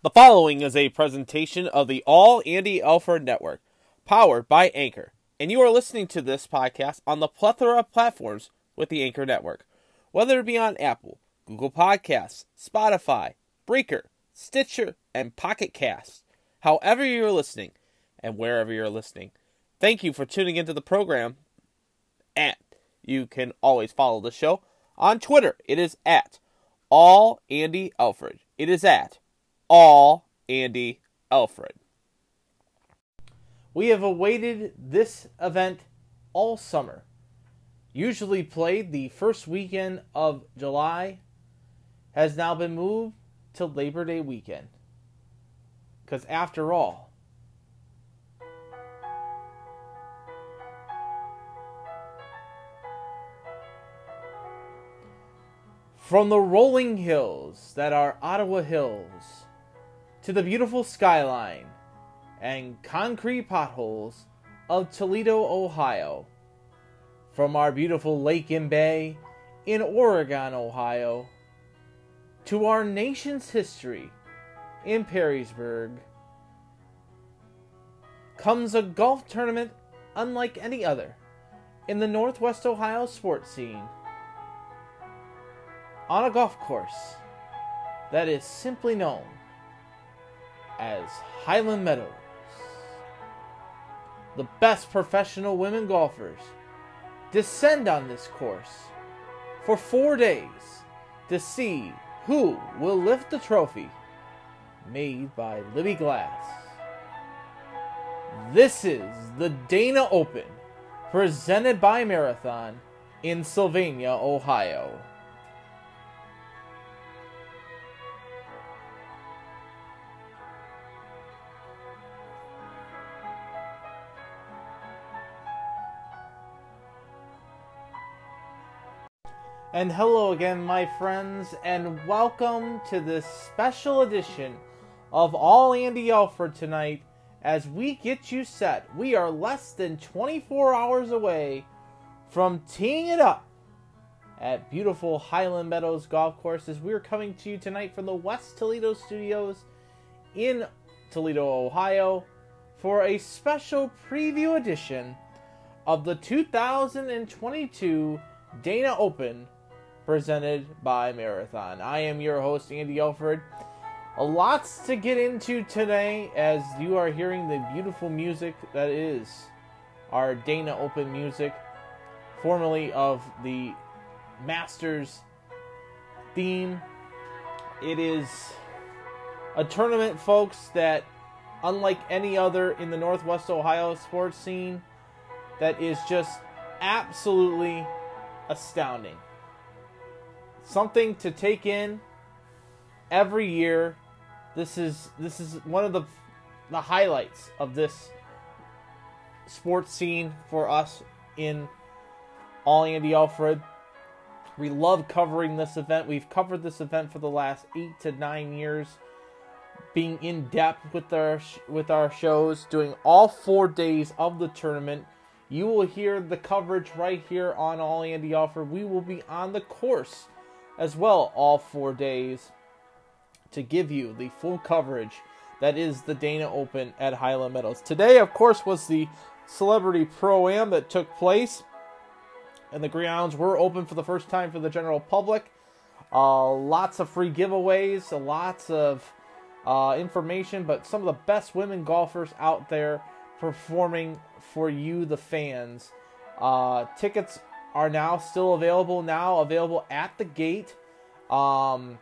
The following is a presentation of the All Andy Alford Network, powered by Anchor, and you are listening to this podcast on the plethora of platforms with the Anchor Network, whether it be on Apple, Google Podcasts, Spotify, Breaker, Stitcher, and Pocket Casts. However you're listening, and wherever you're listening, thank you for tuning into the program. And you can always follow the show on Twitter. It is at All Andy Alford. It is at all Andy Alford. We have awaited this event all summer. Usually played the first weekend of July, has now been moved to Labor Day weekend. Because after all, from the rolling hills that are Ottawa Hills to the beautiful skyline and concrete potholes of Toledo, Ohio. From our beautiful lake and bay in Oregon, Ohio, to our nation's history in Perrysburg, comes a golf tournament unlike any other in the Northwest Ohio sports scene. On a golf course that is simply known as Highland Meadows. The best professional women golfers descend on this course for four days to see who will lift the trophy made by Libbey Glass. This is the Dana Open presented by Marathon in Sylvania, Ohio. And hello again, my friends, and welcome to this special edition of All Andy Alford tonight as we get you set. We are less than 24 hours away from teeing it up at beautiful Highland Meadows Golf Course as we're coming to you tonight from the West Toledo Studios in Toledo, Ohio for a special preview edition of the 2022 Dana Open presented by Marathon. I am your host, Andy Alford. A lots to get into today as you are hearing the beautiful music that is our Dana Open music, formerly of the Masters theme. It is a tournament, folks, that unlike any other in the Northwest Ohio sports scene, that is just absolutely astounding something to take in every year. This is this is one of the the highlights of this sports scene for us in All Andy Alford. We love covering this event. We've covered this event for the last eight to nine years, being in depth with our with our shows, doing all four days of the tournament. You will hear the coverage right here on All Andy Alford. We will be on the course as well all four days to give you the full coverage that is the Dana Open at Highland Meadows. Today, of course, was the Celebrity Pro Am that took place, and the grounds were open for the first time for the general public. Uh, lots of free giveaways, lots of uh, information, but some of the best women golfers out there performing for you, the fans. Uh, tickets are now still available now available at the gate. Um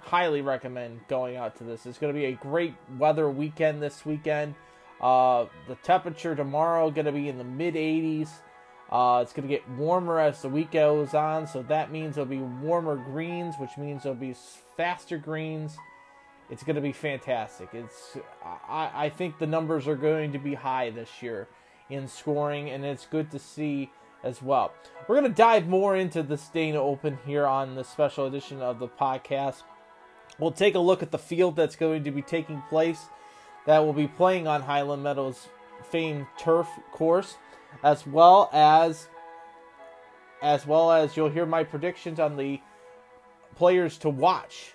highly recommend going out to this. It's going to be a great weather weekend this weekend. Uh the temperature tomorrow going to be in the mid 80s uh it's going to get warmer as the week goes on so that means there'll be warmer greens which means there'll be faster greens. It's going to be fantastic. It's I, I think the numbers are going to be high this year in scoring and it's good to see as well. We're going to dive more into this Dana Open here on the special edition of the podcast. We'll take a look at the field that's going to be taking place that will be playing on Highland Meadows famed turf course as well as as well as you'll hear my predictions on the players to watch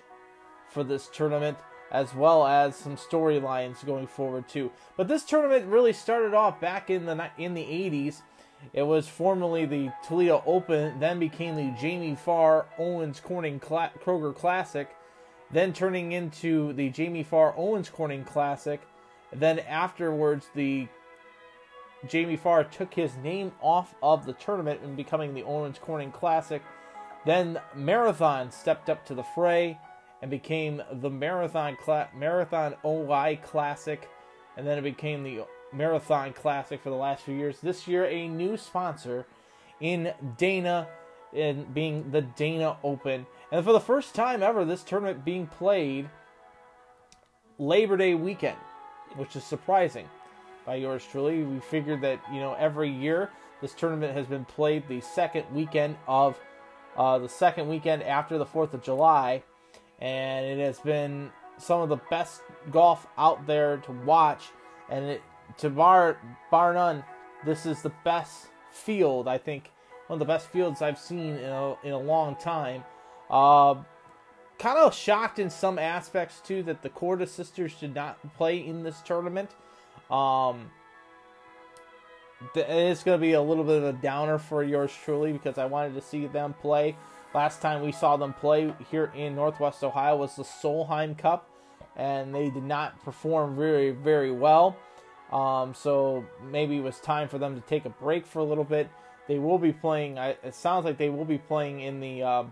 for this tournament as well as some storylines going forward too. But this tournament really started off back in the in the 80s. It was formerly the Toledo Open, then became the Jamie Farr Owens Corning Cla- Kroger Classic, then turning into the Jamie Farr Owens Corning Classic. Then afterwards, the Jamie Farr took his name off of the tournament and becoming the Owens Corning Classic. Then Marathon stepped up to the fray and became the Marathon Cla- Marathon OI Classic, and then it became the Marathon Classic for the last few years. This year, a new sponsor in Dana, in being the Dana Open, and for the first time ever, this tournament being played Labor Day weekend, which is surprising by yours truly. We figured that you know every year this tournament has been played the second weekend of uh, the second weekend after the Fourth of July, and it has been some of the best golf out there to watch. And it, to bar bar none, this is the best field I think one of the best fields I've seen in a in a long time. Uh, kind of shocked in some aspects too that the Korda sisters did not play in this tournament. Um, it's going to be a little bit of a downer for yours truly because I wanted to see them play. Last time we saw them play here in Northwest Ohio was the Solheim Cup, and they did not perform very, very well. Um, so maybe it was time for them to take a break for a little bit. They will be playing. It sounds like they will be playing in the uh,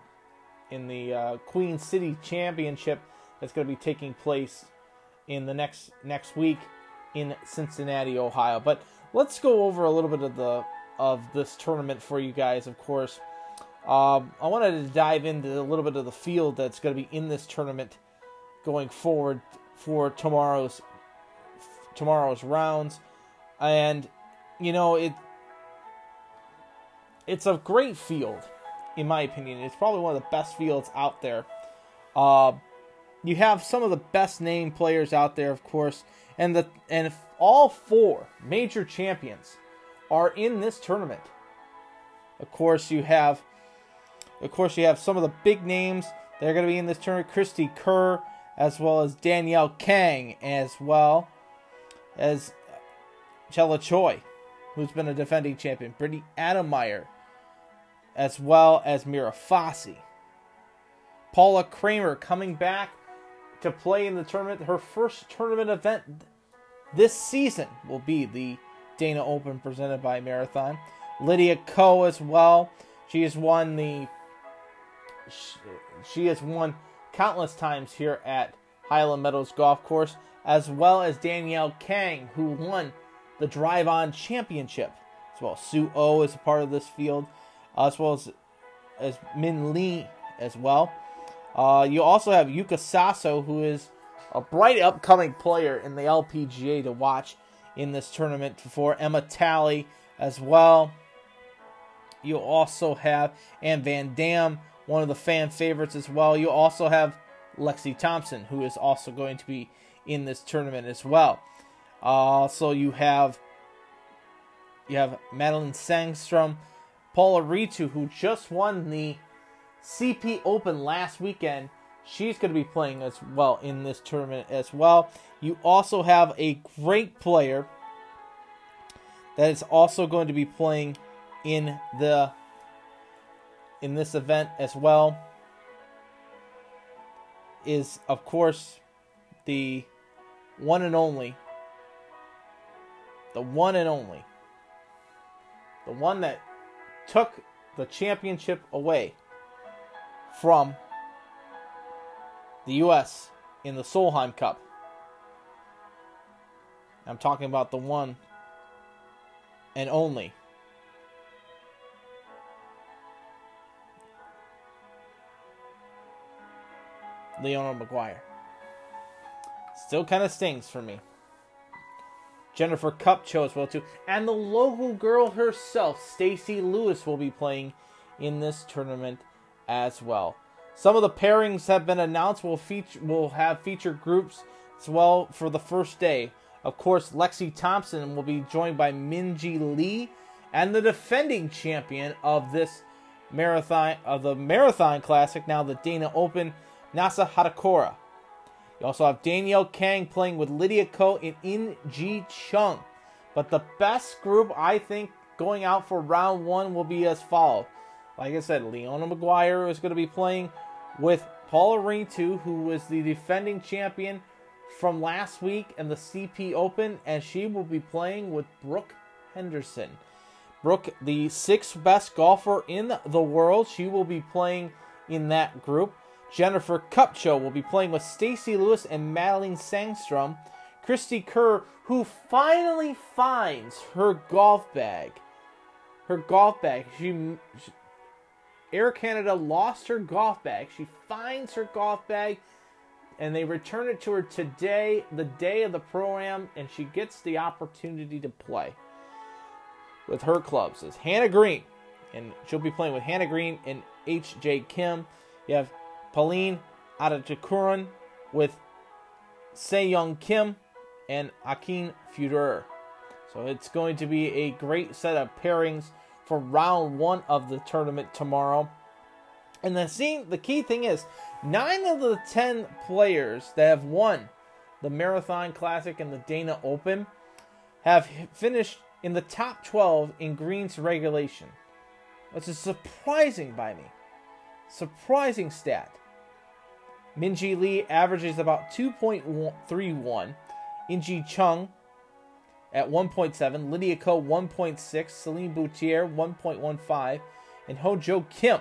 in the uh, Queen City Championship that's going to be taking place in the next next week in Cincinnati, Ohio. But let's go over a little bit of the of this tournament for you guys. Of course, um, I wanted to dive into a little bit of the field that's going to be in this tournament going forward for tomorrow's tomorrow's rounds, and you know it. It's a great field, in my opinion. It's probably one of the best fields out there. Uh, you have some of the best name players out there, of course and the and all four major champions are in this tournament. Of course, you have, of course, you have some of the big names that are going to be in this tournament: Cristie Kerr, as well as Danielle Kang, as well as Chella Choi, who's been a defending champion, Brittany Ademeyer, as well as Maria Fassi. Paula Creamer coming back to play in the tournament. Her first tournament event this season will be the Dana Open presented by Marathon. Lydia Ko as well. She has won the. She has won countless times here at Highland Meadows Golf Course, as well as Danielle Kang, who won the Drive On Championship. As well, Sue O is a part of this field, as well as as Min Lee as well. Uh, you also have Yuka Saso, who is a bright upcoming player in the LPGA to watch in this tournament for Emma Talley as well. You also have Ann Van Dam, one of the fan favorites as well. You also have Lexi Thompson, who is also going to be in this tournament as well. Uh, so you have you have Madelene Sagström, Paula Reto, who just won the CP Open last weekend. She's going to be playing as well in this tournament as well. You also have a great player that is also going to be playing in the in this event as well is of course the one and only the one and only the one that took the championship away from the U.S. in the Solheim Cup. I'm talking about the one and only. Leona Maguire. Still kind of stings for me. Jennifer Cup chose well too, and the local girl herself, Stacy Lewis, will be playing in this tournament as well. Some of the pairings have been announced. Will feature will have featured groups as well for the first day. Of course, Lexi Thompson will be joined by Minjee Lee and the defending champion of this marathon of the marathon classic, now the Dana Open, Nasa Hatakura. You also have Danielle Kang playing with Lydia Ko and In Ji Chung. But the best group, I think, going out for round one will be as follows. Like I said, Leona Maguire is going to be playing with Paula Reto, who was the defending champion from last week in the CP Open, and she will be playing with Brooke Henderson. Brooke, the sixth best golfer in the world, she will be playing in that group. Jennifer Kupcho will be playing with Stacy Lewis and Madeline Sagström. Cristie Kerr, who finally finds her golf bag. Her golf bag. She, she Air Canada lost her golf bag. She finds her golf bag and they return it to her today, the day of the program, and she gets the opportunity to play with her clubs. Is Hannah Green, and she'll be playing with Hannah Green and H.J. Kim. You have Pauline Adetakuran with Sei Young Kim and Akin Fuder. So it's going to be a great set of pairings for round one of the tournament tomorrow. And the scene, the key thing is, nine of the ten players that have won the Marathon Classic and the Dana Open have finished in the top 12 in greens regulation. Which is surprising by me. Surprising stat. Minjee Lee averages about 2.31. Inji Chung at 1.7, Lydia Ko 1.6, Celine Boutier 1.15, and Hojo Kim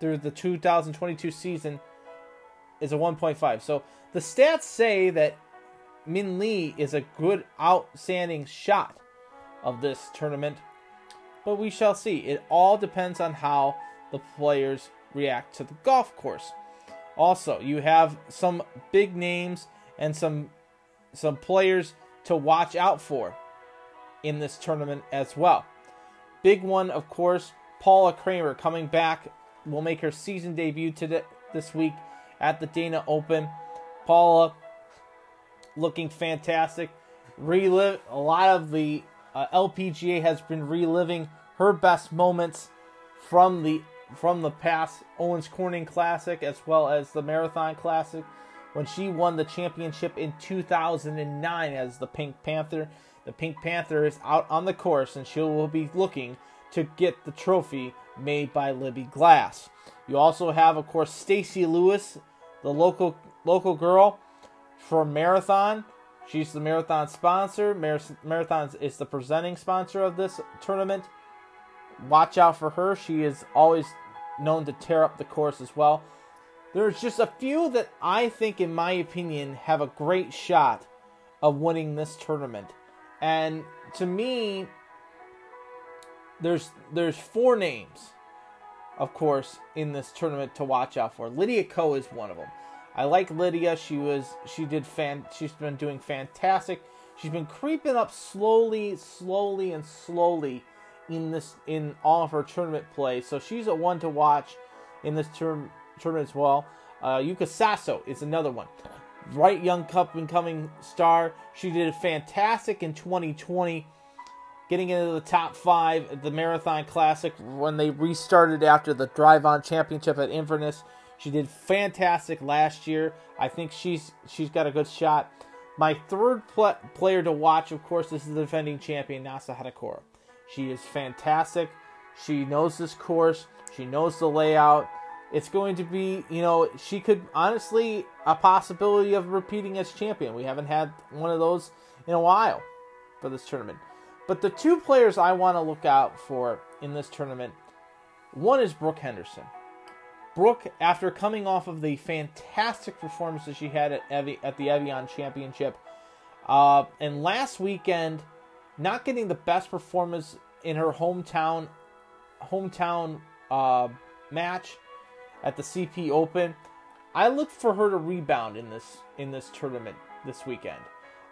through the 2022 season is a 1.5. So the stats say that Min Lee is a good, outstanding shot of this tournament, but we shall see. It all depends on how the players react to the golf course. Also, you have some big names and some some players to watch out for in this tournament as well. Big one, of course, Paula Creamer coming back will make her season debut today, this week at the Dana Open. Paula looking fantastic. Relive a lot of the uh, LPGA has been reliving her best moments from the from the past Owens Corning Classic as well as the Marathon Classic when she won the championship in 2009 as the Pink Panther. The Pink Panther is out on the course and she will be looking to get the trophy made by Libbey Glass. You also have, of course, Stacy Lewis, the local local girl for Marathon. She's the Marathon sponsor. Marathon is the presenting sponsor of this tournament. Watch out for her. She is always known to tear up the course as well. There's just a few that I think, in my opinion, have a great shot of winning this tournament. And to me, there's there's four names, of course, in this tournament to watch out for. Lydia Ko is one of them. I like Lydia. She was she did fan. She's been doing fantastic. She's been creeping up slowly, slowly, and slowly in this in all of her tournament play. So she's a one to watch in this term tournament as well. Uh, Yuka Saso is another one. Right young cup incoming star. She did a fantastic in 2020, getting into the top five at the Marathon Classic when they restarted after the Drive On Championship at Inverness. She did fantastic last year. I think she's she's got a good shot. My third pl- player to watch, of course, this is the defending champion Nasa Hadakura. She is fantastic. She knows this course. She knows the layout. It's going to be, you know, she could honestly a possibility of repeating as champion. We haven't had one of those in a while for this tournament. But the two players I want to look out for in this tournament, one is Brooke Henderson. Brooke, after coming off of the fantastic performance that she had at, Evi- at the Evian Championship, uh, and last weekend, not getting the best performance in her hometown hometown uh, match at the CP Open. I look for her to rebound in this in this tournament this weekend.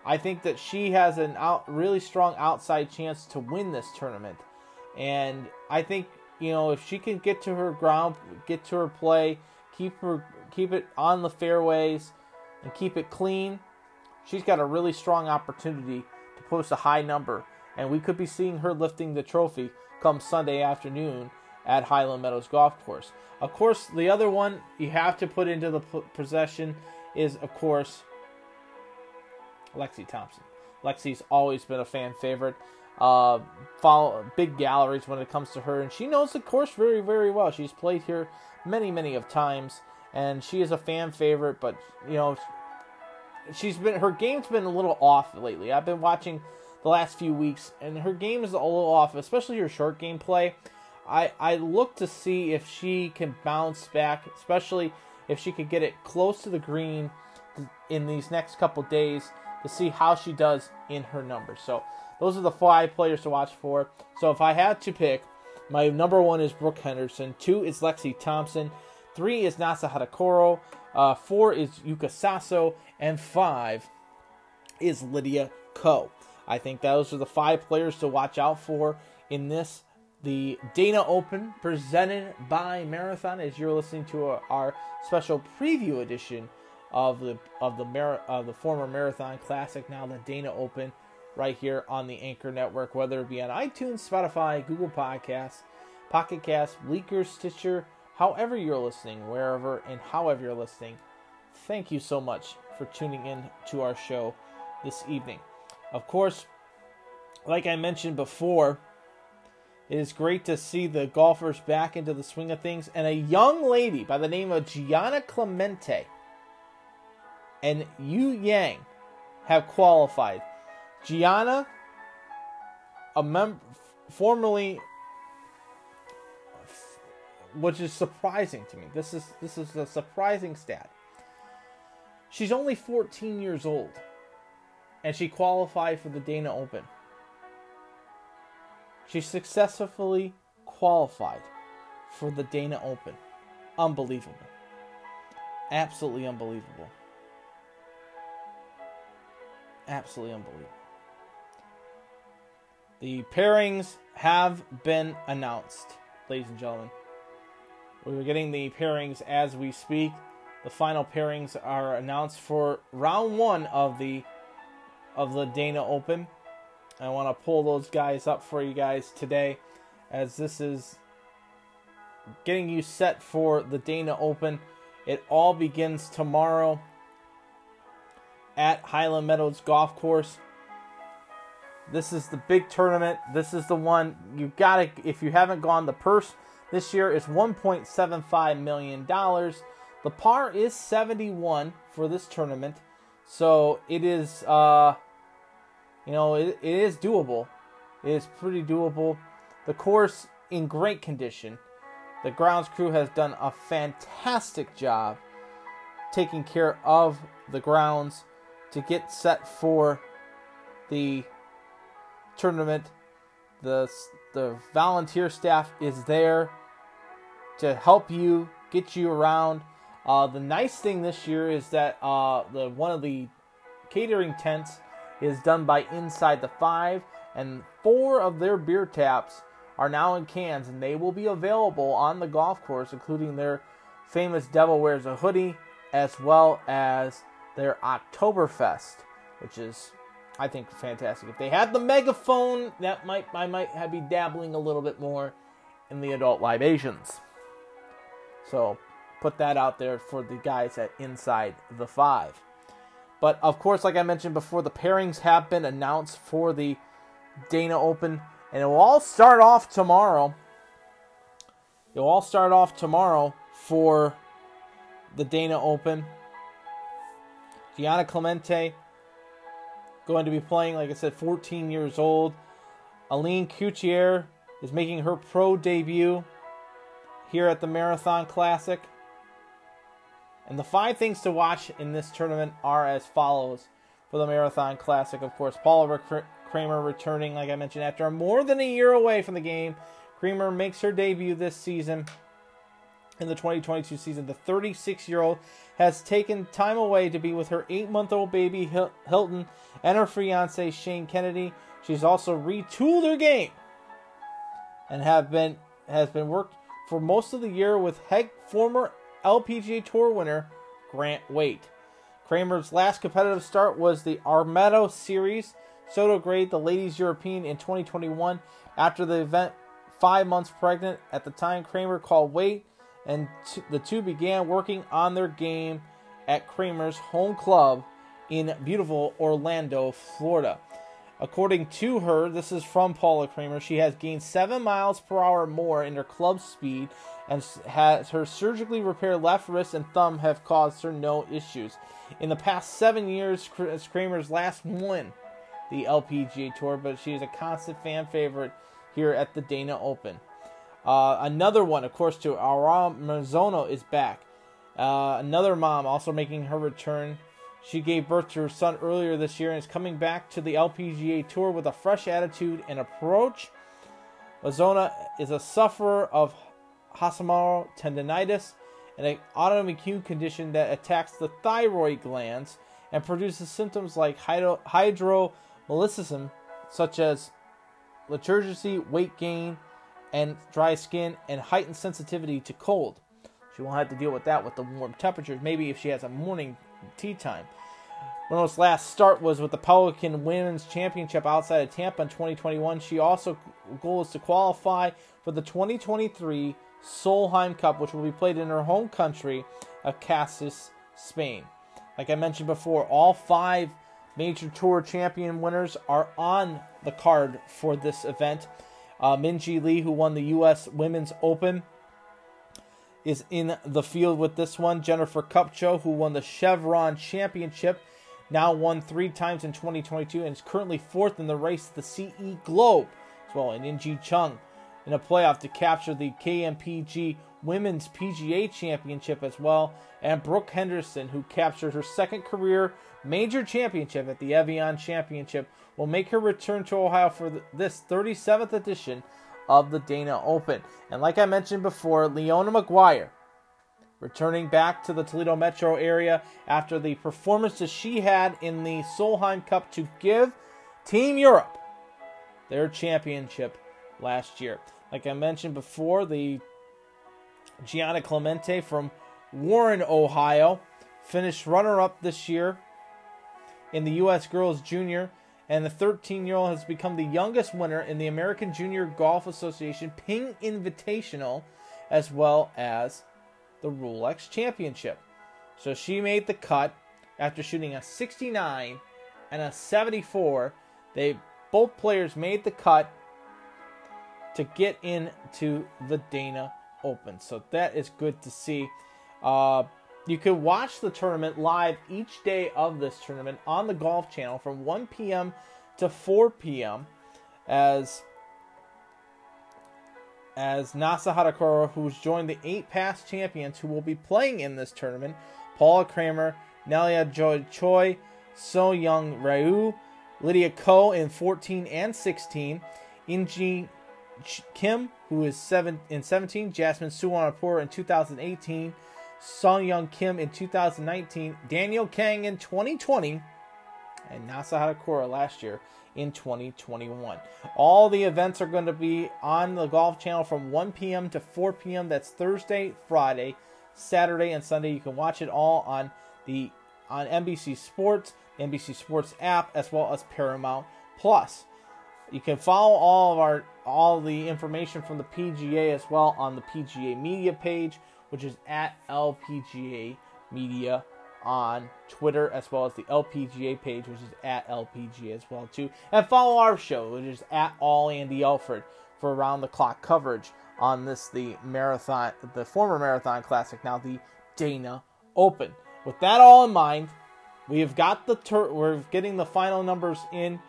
I think that she has an out really strong outside chance to win this tournament. And I think, you know, if she can get to her ground, get to her play, keep her keep it on the fairways and keep it clean, she's got a really strong opportunity post a high number and we could be seeing her lifting the trophy come Sunday afternoon at Highland Meadows Golf Course. Of course, the other one you have to put into the possession is, of course, Lexi Thompson. Lexi's always been a fan favorite. Uh, follow big galleries when it comes to her, and she knows the course very, very well. She's played here many, many of times, and she is a fan favorite. But you know, she's been her game's been a little off lately. I've been watching the last few weeks, and her game is a little off, especially her short game play. I I look to see if she can bounce back, especially if she could get it close to the green in these next couple days to see how she does in her numbers. So those are the five players to watch for. So if I had to pick, my number one is Brooke Henderson. Two is Lexi Thompson. Three is Nasa Hadakoro. Uh, four is Yuka Saso. And five is Lydia Ko. I think those are the five players to watch out for in this the Dana Open presented by Marathon as you're listening to our, our special preview edition of the of the Mar- of the former Marathon Classic now the Dana Open right here on the Anchor Network whether it be on iTunes, Spotify, Google Podcasts, Pocket Cast, Breaker, Stitcher, however you're listening, wherever and however you're listening. Thank you so much for tuning in to our show this evening. Of course, like I mentioned before, it is great to see the golfers back into the swing of things. And a young lady by the name of Gianna Clemente and Yu Yang have qualified. Gianna, a member, formerly, which is surprising to me. This is this is a surprising stat. She's only 14 years old, and she qualified for the Dana Open. She successfully qualified for the Dana Open. Unbelievable. Absolutely unbelievable. Absolutely unbelievable. The pairings have been announced, ladies and gentlemen. We're getting the pairings as we speak. The final pairings are announced for round one of the of the Dana Open. I want to pull those guys up for you guys today as this is getting you set for the Dana Open. It all begins tomorrow at Highland Meadows Golf Course. This is the big tournament. This is the one you got to if you haven't gone the purse this year is 1.75 million dollars. The par is 71 for this tournament. So it is uh you know, it, it is doable. It is pretty doable. The course in great condition. The grounds crew has done a fantastic job taking care of the grounds to get set for the tournament. The the volunteer staff is there to help you get you around. Uh, the nice thing this year is that uh, the one of the catering tents is done by Inside the Five, and four of their beer taps are now in cans, and they will be available on the golf course, including their famous Devil Wears a Hoodie, as well as their Oktoberfest, which is, I think, fantastic. If they had the megaphone, that might I might be dabbling a little bit more in the adult libations. So put that out there for the guys at Inside the Five. But of course, like I mentioned before, the pairings have been announced for the Dana Open, and it will all start off tomorrow. It will all start off tomorrow for the Dana Open. Gianna Clemente going to be playing, like I said, 14 years old. Aline Coutier is making her pro debut here at the Marathon Classic. And the five things to watch in this tournament are as follows for the Marathon Classic. Of course, Paula Creamer returning, like I mentioned, after more than a year away from the game. Creamer makes her debut this season in the 2022 season. The 36 year old has taken time away to be with her eight month old baby Hilton and her fiance Shane Kennedy. She's also retooled her game and have been has been worked for most of the year with head former LPGA Tour winner Grant Waite. Creamer's last competitive start was the Aramco Series Sotogrande, the Ladies European in 2021. After the event, five months pregnant at the time, Creamer called Waite, and t- the two began working on their game at Creamer's home club in beautiful Orlando, Florida. According to her, this is from Paula Creamer, she has gained 7 miles per hour more in her club speed and has her surgically repaired left wrist and thumb have caused her no issues. In the past 7 years, Creamer's last won the LPGA Tour, but she is a constant fan favorite here at the Dana Open. Uh, another one, of course, to Aura Marzono is back. Uh, another mom also making her return she gave birth to her son earlier this year and is coming back to the LPGA Tour with a fresh attitude and approach. Lazona is a sufferer of Hashimoto thyroiditis, an autoimmune condition that attacks the thyroid glands and produces symptoms like hydro- hydromelicism, such as lethargy, weight gain, and dry skin, and heightened sensitivity to cold. She won't have to deal with that with the warm temperatures. Maybe if she has a morning tea time. Reynolds' last start was with the Pelican Women's Championship outside of Tampa in 2021. She also goal is to qualify for the 2023 Solheim Cup, which will be played in her home country of Casares, Spain. Like I mentioned before, all five major tour champion winners are on the card for this event. Uh, Minjee Lee, who won the U.S. Women's Open, is in the field with this one. Jennifer Kupcho, who won the Chevron Championship, now won three times in 2022 and is currently fourth in the race the CME Globe as well. And Inji Chung in a playoff to capture the KPMG Women's PGA Championship as well. And Brooke Henderson, who captured her second career major championship at the Evian Championship, will make her return to Ohio for this 37th edition of the Dana Open. And like I mentioned before, Leona Maguire returning back to the Toledo metro area after the performances she had in the Solheim Cup to give Team Europe their championship last year. Like I mentioned before, the Gianna Clemente from Warren, Ohio, finished runner up this year in the U.S. Girls Junior, and the 13 year old has become the youngest winner in the American Junior Golf Association Ping Invitational, as well as the Rolex Championship. So she made the cut after shooting a 69 and a 74. They both players made the cut to get into the Dana Open. So that is good to see. Uh, you can watch the tournament live each day of this tournament on the Golf Channel from 1 p.m. to 4 p.m. as as Nasa Hatakura, who's joined the eight past champions who will be playing in this tournament Paula Creamer, Nelia Joy Choi, So Young Ryu, Lydia Ko in 14 and 16, Inji Kim, who is seven in 17, Jasmine Suwannapura in 2018, Song Young Kim in 2019, Danielle Kang in 2020, and Nasa Hatakura last year in 2021. All the events are going to be on the Golf Channel from 1 p.m. to 4 p.m. That's Thursday, Friday, Saturday, and Sunday. You can watch it all on the on NBC Sports, NBC Sports app, as well as Paramount Plus. You can follow all of our all the information from the PGA as well on the PGA Media page, which is at LPGA Media on Twitter as well as the LPGA page, which is at LPGA as well too, and follow our show, which is at All Andy Alford for around the clock coverage on this the marathon, the former marathon classic, now the Dana Open. With that all in mind, we have got the tur- we're getting the final numbers in,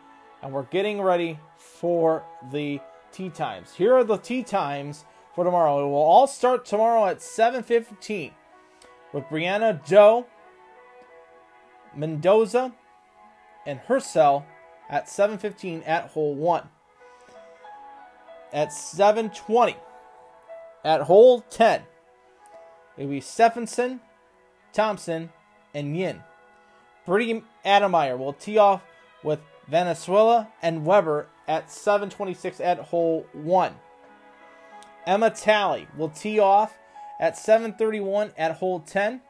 and we're getting ready for the tee times. Here are the tee times for tomorrow. It will all start tomorrow at 7:15 with Brianna Doe Mendoza and Hercel at 7:15 at hole 1. At 7:20 at hole 10, it'll be Stephenson, Thompson, and Yin. Brittany Adameyer will tee off with Venezuela and Weber at 7:26 at hole 1. Emma Talley will tee off at 7:31 at hole 10.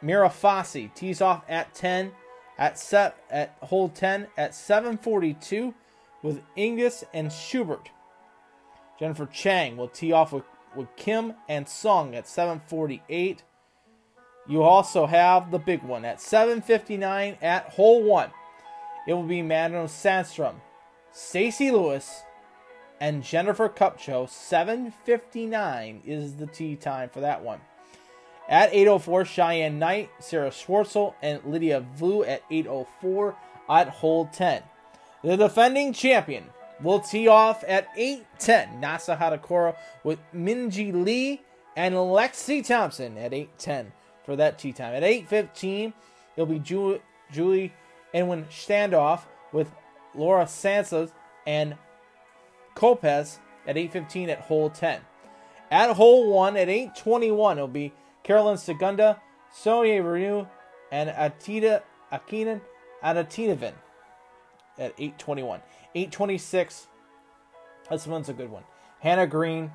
Maria Fassi tees off at 10 at set at hole 10 at 742 with Ingus and Schubert. Jennifer Chang will tee off with, with Kim and Song at 748. you also have the big one at 7:59 at hole one. It will be Madelyn Sagström, Stacy Lewis, and Jennifer Kupcho. 7:59 is the tee time for that one. At 8:04, Cheyenne Knight, Sarah Schmelzel, and Lilia Vu at 8:04 at hole 10. The defending champion will tee off at 8:10. Nasa Hadakura with Minjee Lee and Lexi Thompson at 8:10 for that tee time. At 8:15, it'll be Julie, Julie Enwin standoff with Laura Sanchez and Copez at 8:15 at hole 10. At hole 1 at 8:21, it'll be Carolyn Segunda, Sonia Ryu, and Atita Akinan Adatinavin at 8:21. 8:26. This one's a good one. Hannah Green,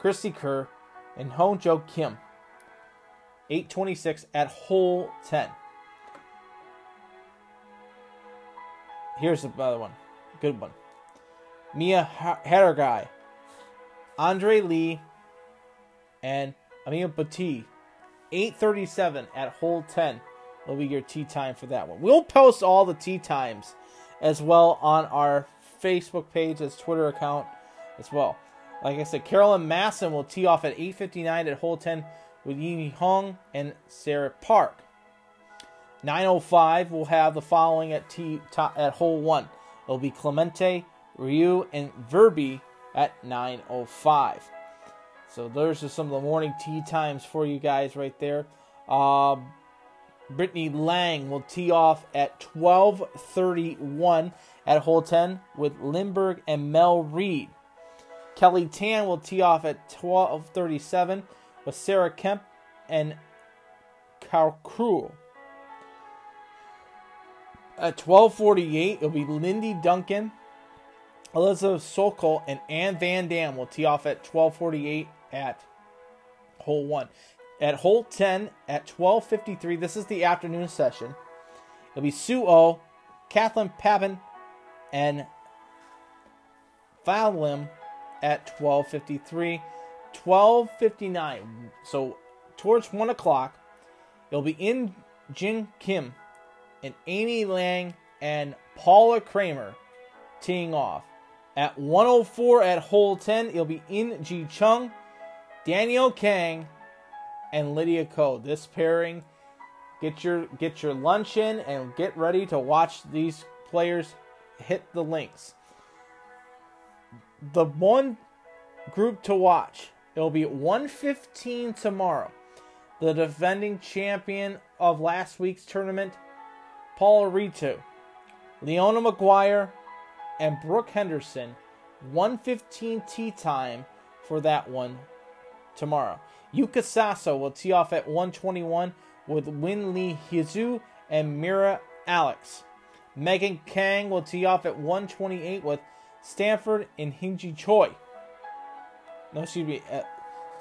Cristie Kerr, and Jo Kim. 8:26 at hole 10. Here's another one. Good one. Mia Haragai, Andre Lee, and Amia Bati. 8:37 at hole 10 will be your tee time for that one. We'll post all the tee times as well on our Facebook page, as Twitter account as well. Like I said, Caroline Masson will tee off at 8:59 at hole 10 with Yi Hong and Sarah Park. 9:05 will have the following at tee at hole one. It'll be Clemente, Ryu, and Verby at 9:05. So those are some of the morning tee times for you guys right there. Um, Brittany Lang will tee off at 12:31 at hole 10 with Lindbergh and Mel Reed. Kelly Tan will tee off at 12:37 with Sarah Kemp and Carl At 12:48, it'll be Lindy Duncan, Elizabeth Sokol, and Ann Van Dam will tee off at 12:48 at hole one. At hole 10 at 12:53, this is the afternoon session. It'll be Sue O, Kathleen Papin, and Fowlim at 12:53. 12:59. So towards one o'clock, it'll be in Jin Kim and Amy Lang and Paula Creamer teeing off. At 104 at hole 10, it'll be in Ji Chung, Danielle Kang, and Lydia Ko. This pairing, get your get your lunch in and get ready to watch these players hit the links. The one group to watch It'll be at 115 tomorrow. The defending champion of last week's tournament, Paula Reto, Leona Maguire, and Brooke Henderson. 115 tee time for that one tomorrow. Yuka Saso will tee off at 121 with Win Lee Hizu and Marina Alex. Megan Kang will tee off at 128 with Stanford and Hinji Choi no, excuse me,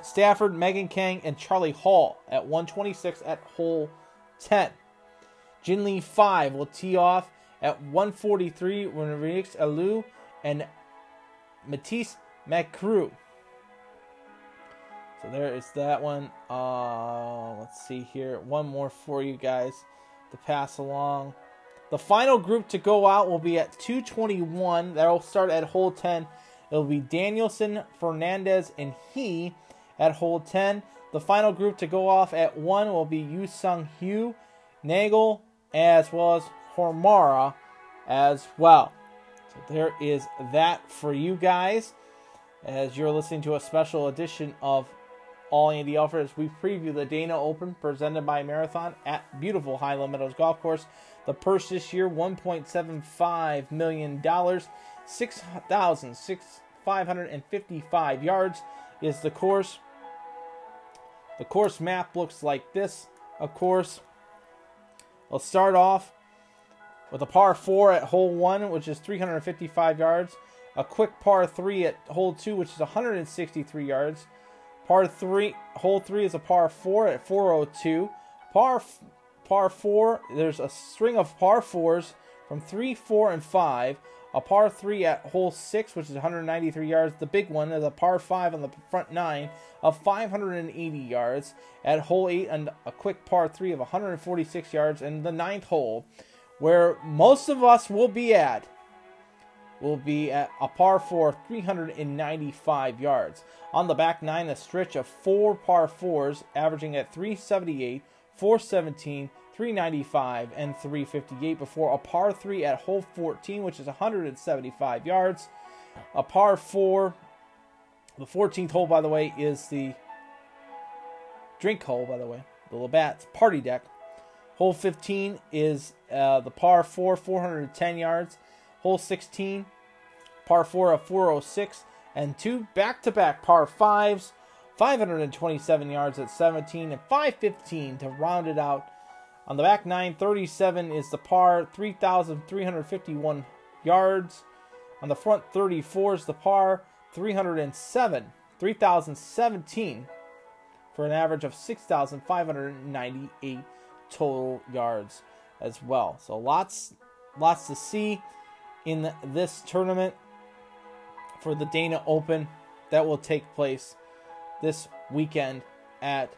Stafford, Megan Kang, and Charley Hull at 126 at hole 10. Jin Lee 5 will tee off at 143 when Renix Alu and Matisse Macru. So there is that one. Uh, let's see here. One more for you guys to pass along. The final group to go out will be at 221. That'll start at hole 10 It'll be Danielson, Fernandez, and he at hole 10. The final group to go off at 1 will be Yu Sung Hugh, Nagel, as well as Hormara as well. So there is that for you guys as you're listening to a special edition of All Andy Alford as we preview the Dana Open presented by Marathon at beautiful Highland Meadows Golf Course. The purse this year, $1.75 million, 6,006 555 yards is the course. The course map looks like this, of course. Let's start off with a par 4 at hole 1, which is 355 yards. A quick par 3 at hole 2, which is 163 yards. Par 3, hole 3 is a par 4 at 402. Par par 4, there's a string of par 4s from 3, 4, and 5 a par 3 at hole 6, which is 193 yards. The big one is a par 5 on the front 9 of 580 yards. At hole 8, and a quick par 3 of 146 yards. And the ninth hole, where most of us will be at, will be at a par 4, 395 yards. On the back 9, a stretch of four par 4s, averaging at 378, 417, 395 and 358 before a par 3 at hole 14 which is 175 yards a par 4 the 14th hole by the way is the drink hole by the way the labatt's party deck hole 15 is uh, the par 4 410 yards. Hole 16 par 4 of 406 and two back-to-back par 5s 527 yards at 17 and 515 to round it out. On the back nine, 37 is the par, 3,351 yards. On the front 34 is the par, 307, 3,017 for an average of 6,598 total yards as well. So lots, lots to see in this tournament for the Dana Open that will take place this weekend at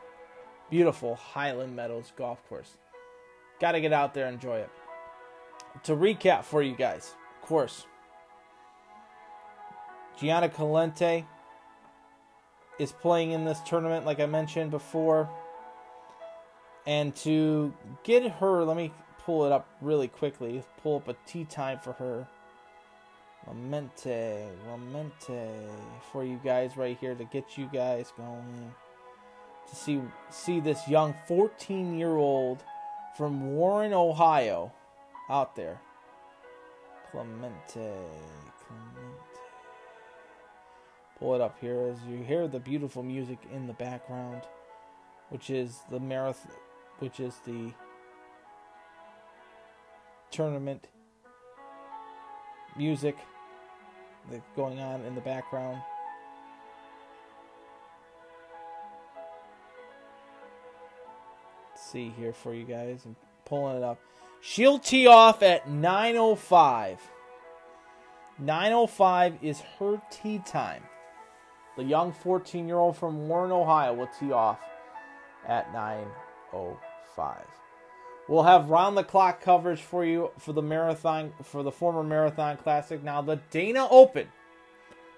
beautiful Highland Meadows Golf Course. Got to get out there and enjoy it. To recap for you guys, of course, Gianna Clemente is playing in this tournament, like I mentioned before. And to get her, let me pull it up really quickly. Pull up a tea time for her. Lamente, lamente for you guys right here to get you guys going. To see see this young 14 year old from Warren, Ohio, out there. Clemente, Clemente. Pull it up here as you hear the beautiful music in the background, which is the marathon, which is the tournament music that's going on in the background. see here for you guys. I'm pulling it up. She'll tee off at 9.05. 9.05 is her tee time. The young 14 year old from Warren, Ohio will tee off at 9.05. We'll have round the clock coverage for you for the marathon, for the former Marathon Classic. Now, the Dana Open,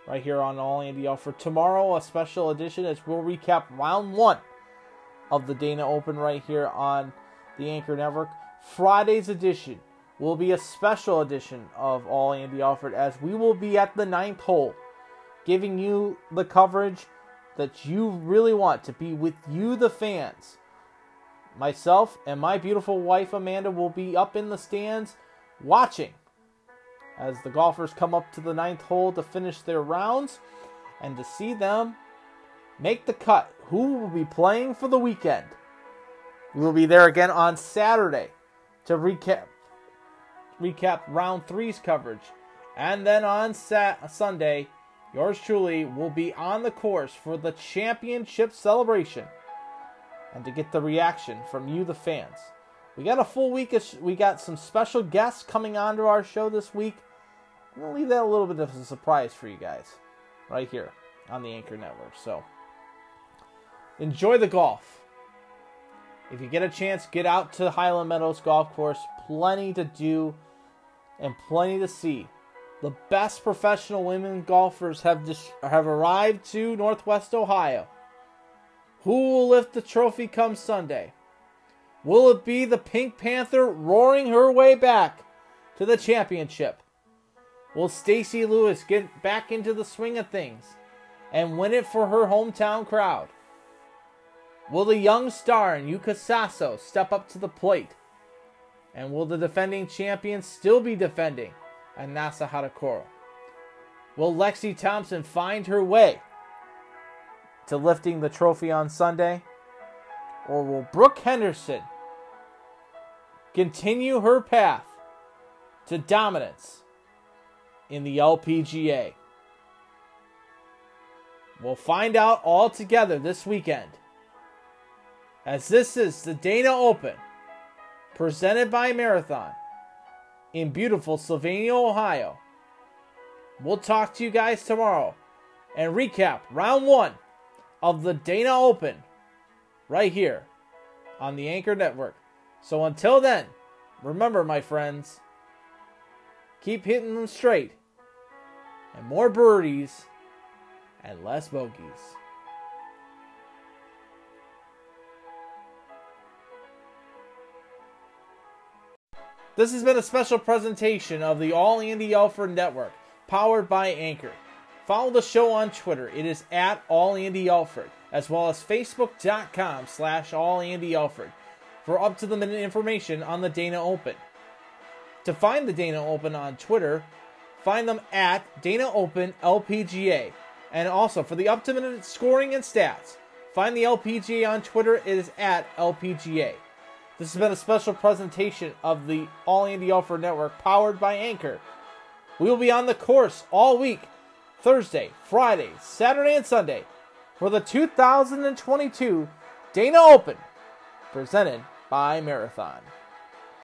right here on All Andy Alford tomorrow, a special edition as we'll recap round one of the Dana Open right here on the Anchor Network. Friday's edition will be a special edition of All Andy Alford as we will be at the ninth hole, giving you the coverage that you really want to be with you, the fans. Myself and my beautiful wife Amanda will be up in the stands watching as the golfers come up to the ninth hole to finish their rounds and to see them make the cut. Who will be playing for the weekend? We will be there again on Saturday to recap recap round three's coverage. And then on Sat- Sunday, yours truly will be on the course for the championship celebration and to get the reaction from you, the fans. We got a full week. Of, we got some special guests coming onto our show this week. I'm to leave that a little bit of a surprise for you guys right here on the Anchor Network. So, enjoy the golf. If you get a chance, get out to Highland Meadows Golf Course. Plenty to do and plenty to see. The best professional women golfers have dis- have arrived to Northwest Ohio. Who will lift the trophy come Sunday? Will it be the Pink Panther roaring her way back to the championship? Will Stacy Lewis get back into the swing of things and win it for her hometown crowd? Will the young star in Yuka Saso step up to the plate? And will the defending champion still be defending at Nasa Hataoka? Will Lexi Thompson find her way to lifting the trophy on Sunday? Or will Brooke Henderson continue her path to dominance in the LPGA? We'll find out all together this weekend as this is the Dana Open, presented by Marathon in beautiful Sylvania, Ohio, We'll talk to you guys tomorrow and recap round one of the Dana Open right here on the Anchor Network. So until then, remember, my friends, keep hitting them straight and more birdies and less bogeys. This has been a special presentation of the All Andy Alford Network, powered by Anchor. Follow the show on Twitter. It is at All Andy Alford, as well as Facebook.com slash All Andy Alford for up to the minute information on the Dana Open. To find the Dana Open on Twitter, find them at Dana Open LPGA. And also for the up to minute scoring and stats, find the LPGA on Twitter. It is at LPGA. This has been a special presentation of the All Andy Alford Network powered by Anchor. We will be on the course all week Thursday, Friday, Saturday, and Sunday for the 2022 Dana Open presented by Marathon.